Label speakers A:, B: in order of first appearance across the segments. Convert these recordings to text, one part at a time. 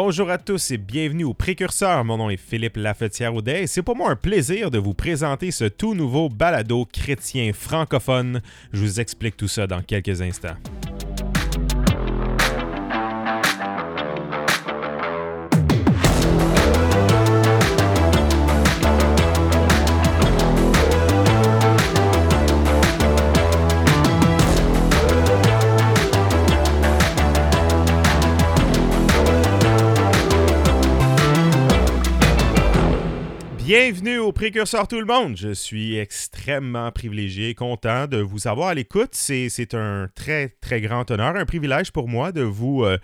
A: Bonjour à tous et bienvenue au Précurseur. Mon nom est Philippe Lafetière-Audet et c'est pour moi un plaisir de vous présenter ce tout nouveau balado chrétien francophone. Je vous explique tout ça dans quelques instants. Bienvenue au Précurseur tout le monde. Je suis extrêmement privilégié, content de vous avoir à l'écoute. C'est un très, très grand honneur, un privilège pour moi de vous, euh,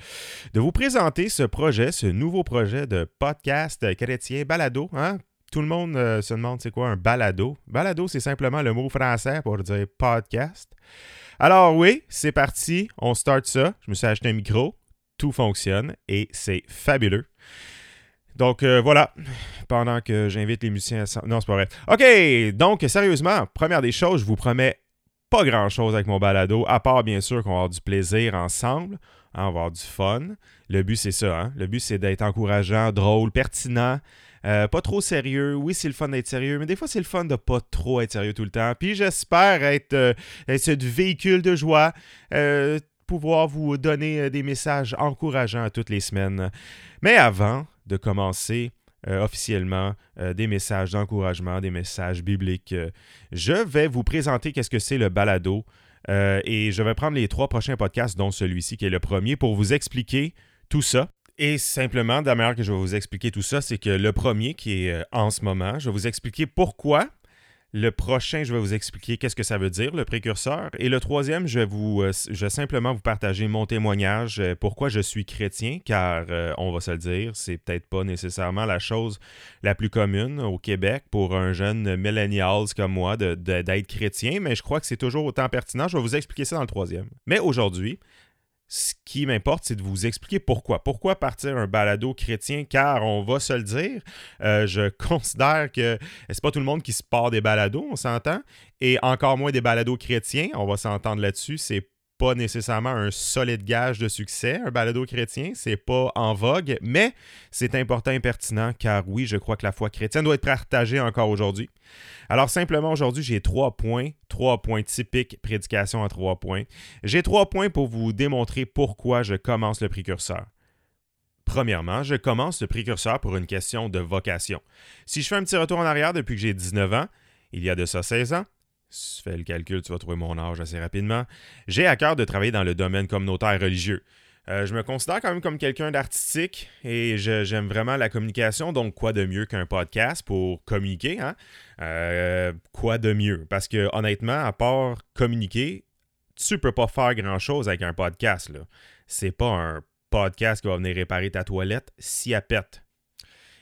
A: de vous présenter ce projet, ce nouveau projet de podcast chrétien balado. Hein? Tout le monde euh, se demande c'est quoi un balado? Balado, c'est simplement le mot français pour dire podcast. Alors oui, c'est parti, on start ça. Je me suis acheté un micro, tout fonctionne et c'est fabuleux. Donc euh, voilà, pendant que j'invite les musiciens à... Non, c'est pas vrai. OK, donc sérieusement, première des choses, je vous promets pas grand-chose avec mon balado, à part bien sûr qu'on va avoir du plaisir ensemble, hein, on va avoir du fun. Le but, c'est ça. Hein? Le but, c'est d'être encourageant, drôle, pertinent, euh, pas trop sérieux. Oui, c'est le fun d'être sérieux, mais des fois, c'est le fun de pas trop être sérieux tout le temps. Puis j'espère être, euh, ce véhicule de joie, pouvoir vous donner des messages encourageants toutes les semaines. Mais avant, de commencer euh, officiellement euh, des messages d'encouragement, des messages bibliques. Euh, je vais vous présenter qu'est-ce que c'est le balado et je vais prendre les trois prochains podcasts, dont celui-ci qui est le premier, pour vous expliquer tout ça. Et simplement, de la manière que je vais vous expliquer tout ça, c'est que le premier qui est en ce moment, je vais vous expliquer pourquoi le prochain, je vais vous expliquer qu'est-ce que ça veut dire, le précurseur. Et le troisième, je vais, euh, simplement vous partager mon témoignage, euh, pourquoi je suis chrétien, car euh, on va se le dire, c'est peut-être pas nécessairement la chose la plus commune au Québec pour un jeune millennial comme moi d'être chrétien, mais je crois que c'est toujours autant pertinent. Je vais vous expliquer ça dans le troisième. Mais aujourd'hui, ce qui m'importe, c'est de vous expliquer pourquoi. Pourquoi partir un balado chrétien? Car on va se le dire, euh, je considère que c'est pas tout le monde qui se part des balados, on s'entend, et encore moins des balados chrétiens, on va s'entendre là-dessus. C'est pas nécessairement un solide gage de succès, un balado chrétien, c'est pas en vogue, mais c'est important et pertinent car oui, je crois que la foi chrétienne doit être partagée encore aujourd'hui. Alors simplement aujourd'hui, j'ai trois points, trois points typiques, prédication en trois points. J'ai trois points pour vous démontrer pourquoi je commence le précurseur. Premièrement, je commence le précurseur pour une question de vocation. Si je fais un petit retour en arrière depuis que j'ai 19 ans, il y a de ça 16 ans, si tu fais le calcul, tu vas trouver mon âge assez rapidement. J'ai à cœur de travailler dans le domaine communautaire religieux. Euh, je me considère quand même comme quelqu'un d'artistique et j'aime vraiment la communication, donc quoi de mieux qu'un podcast pour communiquer, hein? Euh, quoi de mieux? Parce que honnêtement, à part communiquer, tu peux pas faire grand-chose avec un podcast. Là. C'est pas un podcast qui va venir réparer ta toilette si elle pète.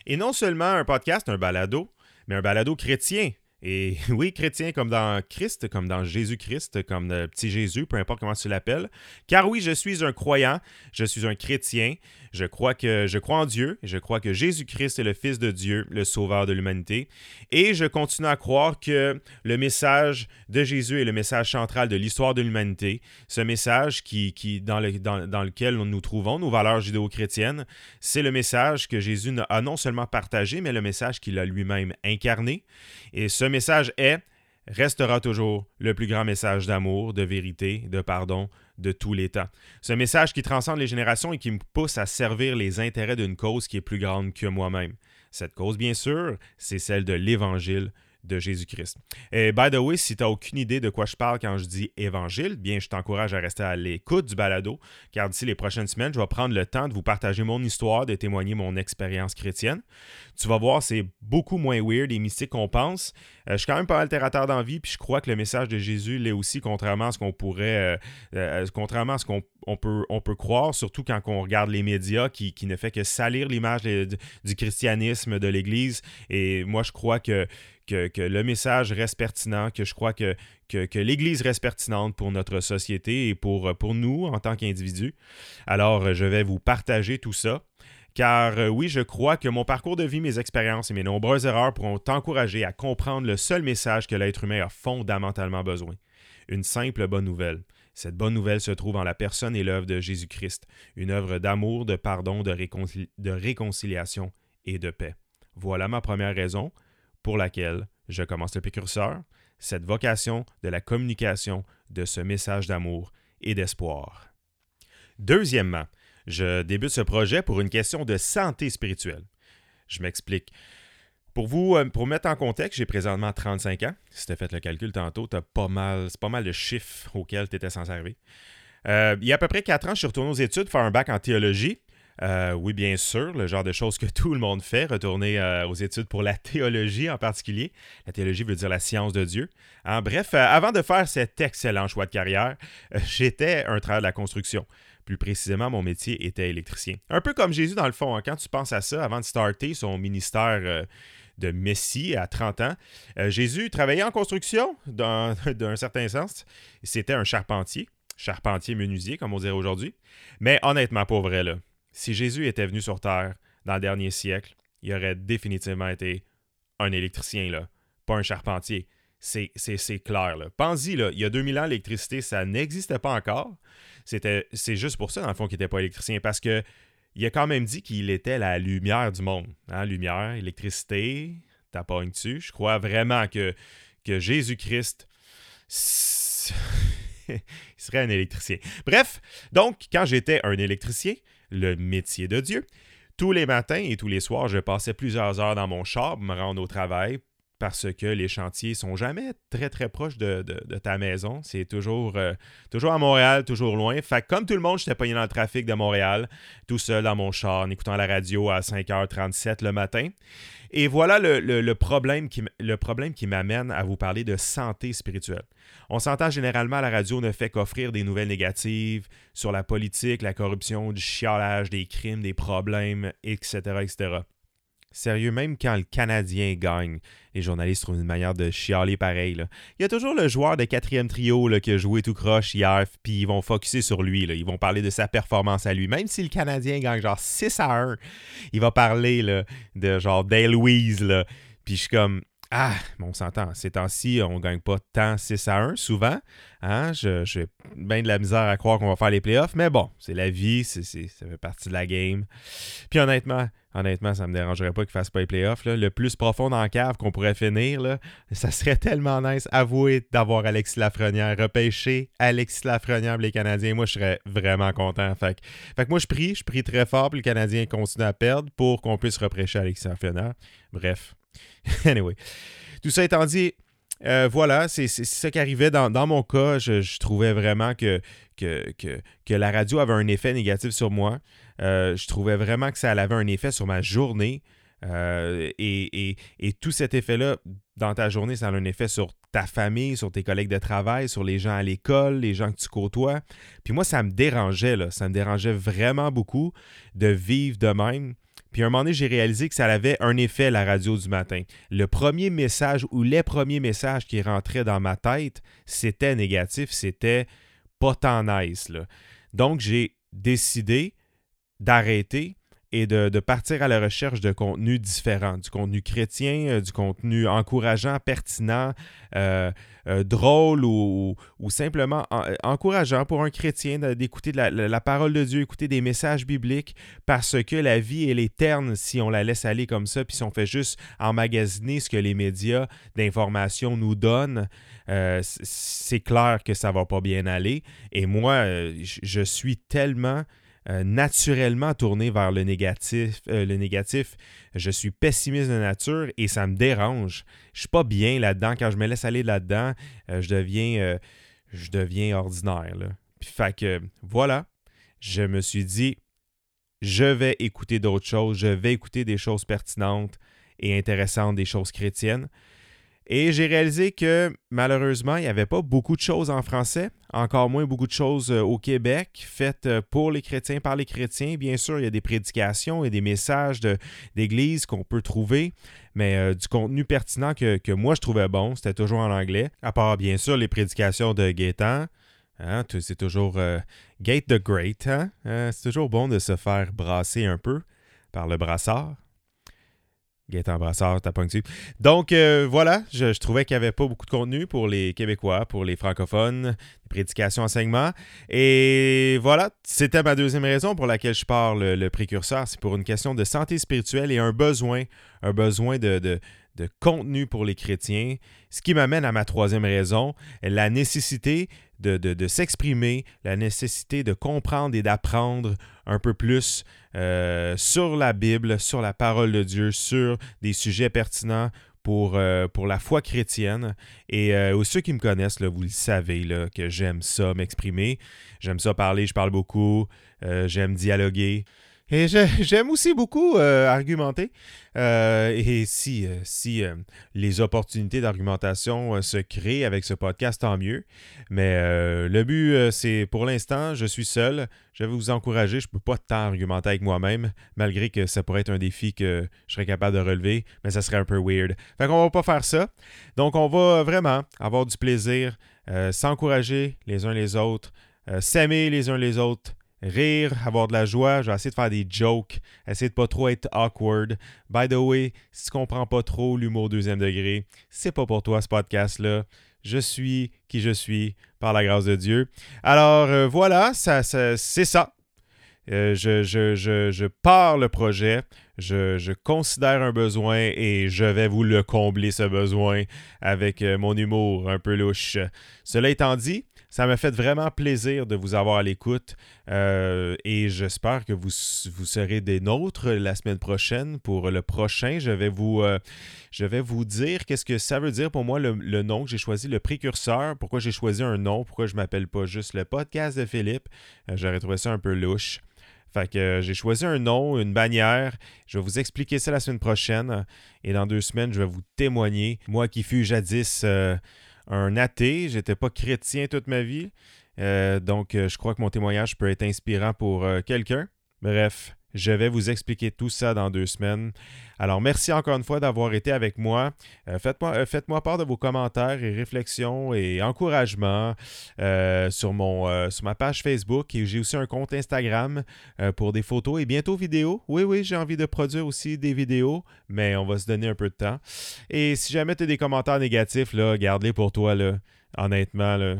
A: Et non seulement un podcast, un balado, mais un balado chrétien. Et oui, chrétien comme dans Christ, comme dans Jésus-Christ, comme le petit Jésus, peu importe comment tu l'appelles. Car oui, je suis un croyant, je suis un chrétien, je crois que en Dieu, je crois que Jésus-Christ est le Fils de Dieu, le Sauveur de l'humanité, et je continue à croire que le message de Jésus est le message central de l'histoire de l'humanité, ce message qui, dans, dans, lequel nous nous trouvons, nos valeurs judéo-chrétiennes, c'est le message que Jésus a non seulement partagé, mais le message qu'il a lui-même incarné. Et ce message est restera toujours le plus grand message d'amour, de vérité, de pardon de tous les temps. Ce message qui transcende les générations et qui me pousse à servir les intérêts d'une cause qui est plus grande que moi-même. Cette cause, bien sûr, c'est celle de l'Évangile de Jésus-Christ. Et by the way, si tu n'as aucune idée de quoi je parle quand je dis évangile, bien, je t'encourage à rester à l'écoute du balado, car d'ici les prochaines semaines, je vais prendre le temps de vous partager mon histoire, de témoigner mon expérience chrétienne. Tu vas voir, c'est beaucoup moins weird et mystique qu'on pense. Euh, je suis quand même pas altérateur dans vie, puis je crois que le message de Jésus l'est aussi, contrairement à ce qu'on pourrait, euh, euh, contrairement à ce qu'on peut, on peut croire, surtout quand on regarde les médias qui, ne fait que salir l'image du christianisme, de l'Église. Et moi, je crois que que, le message reste pertinent, que je crois que, que, l'Église reste pertinente pour notre société et pour, pour nous en tant qu'individus. Alors, je vais vous partager tout ça. Car euh, oui, je crois que mon parcours de vie, mes expériences et mes nombreuses erreurs pourront t'encourager à comprendre le seul message que l'être humain a fondamentalement besoin. Une simple bonne nouvelle. Cette bonne nouvelle se trouve en la personne et l'œuvre de Jésus-Christ, une œuvre d'amour, de pardon, de, de réconciliation et de paix. Voilà ma première raison pour laquelle je commence le précurseur, cette vocation de la communication de ce message d'amour et d'espoir. Deuxièmement, je débute ce projet pour une question de santé spirituelle. Je m'explique. Pour vous, euh, pour mettre en contexte, j'ai présentement 35 ans. Si tu as fait le calcul tantôt, tu pas mal, c'est pas mal de chiffres auxquels tu étais censé arriver. Euh, il y a à peu près 4 ans, je suis retourné aux études, faire un bac en théologie. Euh, oui, bien sûr, le genre de choses que tout le monde fait, retourner aux études pour la théologie en particulier. La théologie veut dire la science de Dieu. Hein, bref, avant de faire cet excellent choix de carrière, j'étais un travailleur de la construction. Plus précisément, mon métier était électricien. Un peu comme Jésus dans le fond, hein. quand tu penses à ça, avant de starter son ministère euh, de Messie à 30 ans, euh, Jésus travaillait en construction d'un certain sens. C'était un charpentier, charpentier menuisier comme on dirait aujourd'hui. Mais honnêtement, pour vrai, là, si Jésus était venu sur Terre dans le dernier siècle, il aurait définitivement été un électricien, là, pas un charpentier. C'est, clair. Pense-y, il y a 2000 ans, l'électricité, ça n'existait pas encore. C'est juste pour ça, dans le fond, qu'il n'était pas électricien, parce que il a quand même dit qu'il était la lumière du monde. Hein? Lumière, électricité, dessus. Je crois vraiment que, que Jésus-Christ serait un électricien. Bref, donc, quand j'étais un électricien, le métier de Dieu, tous les matins et tous les soirs, je passais plusieurs heures dans mon char pour me rendre au travail parce que les chantiers sont jamais très très proches de, ta maison. C'est toujours, euh, toujours à Montréal, toujours loin. Fait comme tout le monde, j'étais pogné dans le trafic de Montréal, tout seul dans mon char, en écoutant la radio à 5h37 le matin. Et voilà le, problème qui, m'amène à vous parler de santé spirituelle. On s'entend généralement la radio ne fait qu'offrir des nouvelles négatives sur la politique, la corruption, du chialage, des crimes, des problèmes, etc., etc. Sérieux, même quand le Canadien gagne, les journalistes trouvent une manière de chialer pareil. Il y a toujours le joueur de quatrième trio là, qui a joué tout croche hier, puis ils vont focuser sur lui. Ils vont parler de sa performance à lui. Même si le Canadien gagne genre 6 à 1, il va parler de genre Dale Louise. Puis je suis comme, ah, on s'entend. Ces temps-ci, on ne gagne pas tant 6 à 1, souvent. Hein? J'ai bien de la misère à croire qu'on va faire les playoffs, mais bon, c'est la vie, ça fait partie de la game. Puis honnêtement, honnêtement, ça me dérangerait pas qu'il fasse pas les playoffs. Le plus profond dans cave qu'on pourrait finir, ça serait tellement nice. Avouer d'avoir Alexis Lafrenière, repêcher Alexis Lafrenière les Canadiens. Moi, je serais vraiment content. Fait que, que moi, je prie, je prie très fort pour le Canadien continue à perdre pour qu'on puisse repêcher Alexis Lafrenière. Bref, anyway. Tout ça étant dit, euh, voilà, c'est ça qui arrivait dans, mon cas. Je, trouvais vraiment que que, que, la radio avait un effet négatif sur moi. Euh, je trouvais vraiment que ça avait un effet sur ma journée. Euh, et, et, tout cet effet-là, dans ta journée, ça a un effet sur ta famille, sur tes collègues de travail, sur les gens à l'école, les gens que tu côtoies. Puis moi, ça me dérangeait, là. Ça me dérangeait vraiment beaucoup de vivre de même. Puis à un moment donné, j'ai réalisé que ça avait un effet, la radio du matin. Le premier message ou les premiers messages qui rentraient dans ma tête, c'était négatif, c'était pas tant nice. Donc, j'ai décidé d'arrêter et de, partir à la recherche de contenu différent, du contenu chrétien, euh, du contenu encourageant, pertinent, euh, euh, drôle ou, simplement encourageant pour un chrétien d'écouter la, parole de Dieu, écouter des messages bibliques, parce que la vie, elle est terne si on la laisse aller comme ça, puis si on fait juste emmagasiner ce que les médias d'information nous donnent. c'est clair que ça va pas bien aller. Et moi, je suis tellement euh, naturellement tourné vers le négatif, euh, le négatif. Je suis pessimiste de nature et ça me dérange. Je suis pas bien là-dedans. Quand je me laisse aller là-dedans, euh, je, deviens, je deviens ordinaire. Puis, fait que voilà, je me suis dit, je vais écouter d'autres choses, je vais écouter des choses pertinentes et intéressantes, des choses chrétiennes. Et j'ai réalisé que malheureusement, il n'y avait pas beaucoup de choses en français, encore moins beaucoup de choses euh, au Québec faites euh, pour les chrétiens, par les chrétiens. Bien sûr, il y a des prédications et des messages d'église qu'on peut trouver, mais euh, du contenu pertinent que, moi je trouvais bon, c'était toujours en anglais, à part bien sûr les prédications de Gaétan. Hein, c'est toujours Gate the Great. Hein? c'est toujours bon de se faire brasser un peu par le brassard. Gaëtan Brassard, t'as pas. Donc euh, voilà, je, trouvais qu'il n'y avait pas beaucoup de contenu pour les Québécois, pour les francophones, des prédications, enseignements. Et voilà, c'était ma deuxième raison pour laquelle je parle le, précurseur. C'est pour une question de santé spirituelle et un besoin, un besoin de, de contenu pour les chrétiens. Ce qui m'amène à ma troisième raison, la nécessité de, s'exprimer, la nécessité de comprendre et d'apprendre un peu plus euh, sur la Bible, sur la parole de Dieu, sur des sujets pertinents pour, euh, la foi chrétienne. Et euh, ceux qui me connaissent, vous le savez que j'aime ça, m'exprimer. J'aime ça parler, je parle beaucoup. j'aime dialoguer. Et j'aime aussi beaucoup euh, argumenter. Euh, et si, euh, les opportunités d'argumentation se créent avec ce podcast, tant mieux. Mais le but, c'est pour l'instant, je suis seul. Je vais vous encourager. Je ne peux pas tant argumenter avec moi-même, malgré que ça pourrait être un défi que je serais capable de relever, mais ça serait un peu weird. Fait qu'on va pas faire ça. Donc, on va vraiment avoir du plaisir, s'encourager les uns les autres, s'aimer les uns les autres rire, avoir de la joie. Je vais essayer de faire des jokes, essayer de pas trop être awkward. By the way, si tu comprends pas trop l'humour deuxième degré, c'est pas pour toi ce podcast-là. Je suis qui je suis par la grâce de Dieu. Alors euh, voilà, ça, c'est ça. Euh, je, je, je, je, pars le projet, je, considère un besoin et je vais vous le combler ce besoin avec euh, mon humour un peu louche. Cela étant dit, ça m'a fait vraiment plaisir de vous avoir à l'écoute euh, et j'espère que vous, vous serez des nôtres la semaine prochaine pour le prochain. Je vais vous, euh, je vais vous dire qu'est-ce que ça veut dire pour moi le, nom que j'ai choisi, le précurseur. Pourquoi j'ai choisi un nom, pourquoi je m'appelle pas juste le podcast de Philippe. Euh, j'aurais trouvé ça un peu louche. Fait que j'ai choisi un nom, une bannière. Je vais vous expliquer ça la semaine prochaine. Et dans deux semaines, je vais vous témoigner. Moi qui fus jadis un athée, j'étais pas chrétien toute ma vie. Euh, donc, euh, je crois que mon témoignage peut être inspirant pour euh, quelqu'un. Bref, je vais vous expliquer tout ça dans deux semaines. Alors, merci encore une fois d'avoir été avec moi. Euh, faites-moi, euh, faites-moi part de vos commentaires et réflexions et encouragements euh, sur, mon, sur ma page Facebook. Et j'ai aussi un compte Instagram pour des photos et bientôt vidéos. Oui, oui, j'ai envie de produire aussi des vidéos, mais on va se donner un peu de temps. Et si jamais tu as des commentaires négatifs, là, garde-les pour toi, là. honnêtement. Là.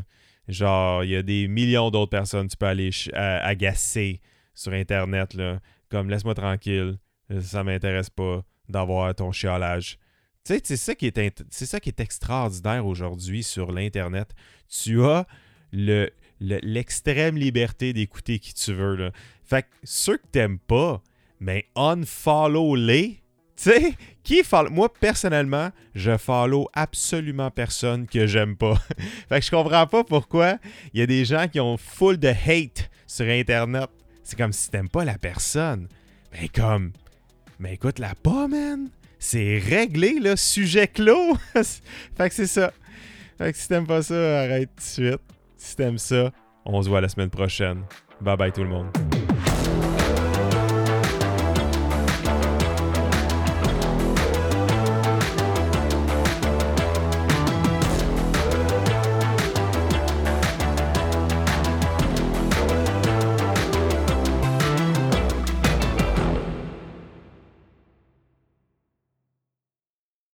A: Genre, il y a des millions d'autres personnes que tu peux aller agacer sur Internet. Là comme laisse-moi tranquille, ça m'intéresse pas d'avoir ton chiolage. Tu sais, c'est ça qui est c'est ça qui est extraordinaire aujourd'hui sur l'internet. Tu as le l'extrême liberté d'écouter qui tu veux là. Fait que ceux que t'aimes pas, mais unfollow-les. Tu sais, qui follow Moi, personnellement, je follow absolument personne que j'aime pas. fait que je comprends pas pourquoi il y a des gens qui ont full de hate sur Internet. C'est comme si t'aimes pas la personne. Mais comme, mais écoute-la pas, man. C'est réglé, là, sujet clos. fait que c'est ça. Fait que si t'aimes pas ça, arrête tout de suite. Si t'aimes ça, on se voit la semaine prochaine. Bye bye tout le monde.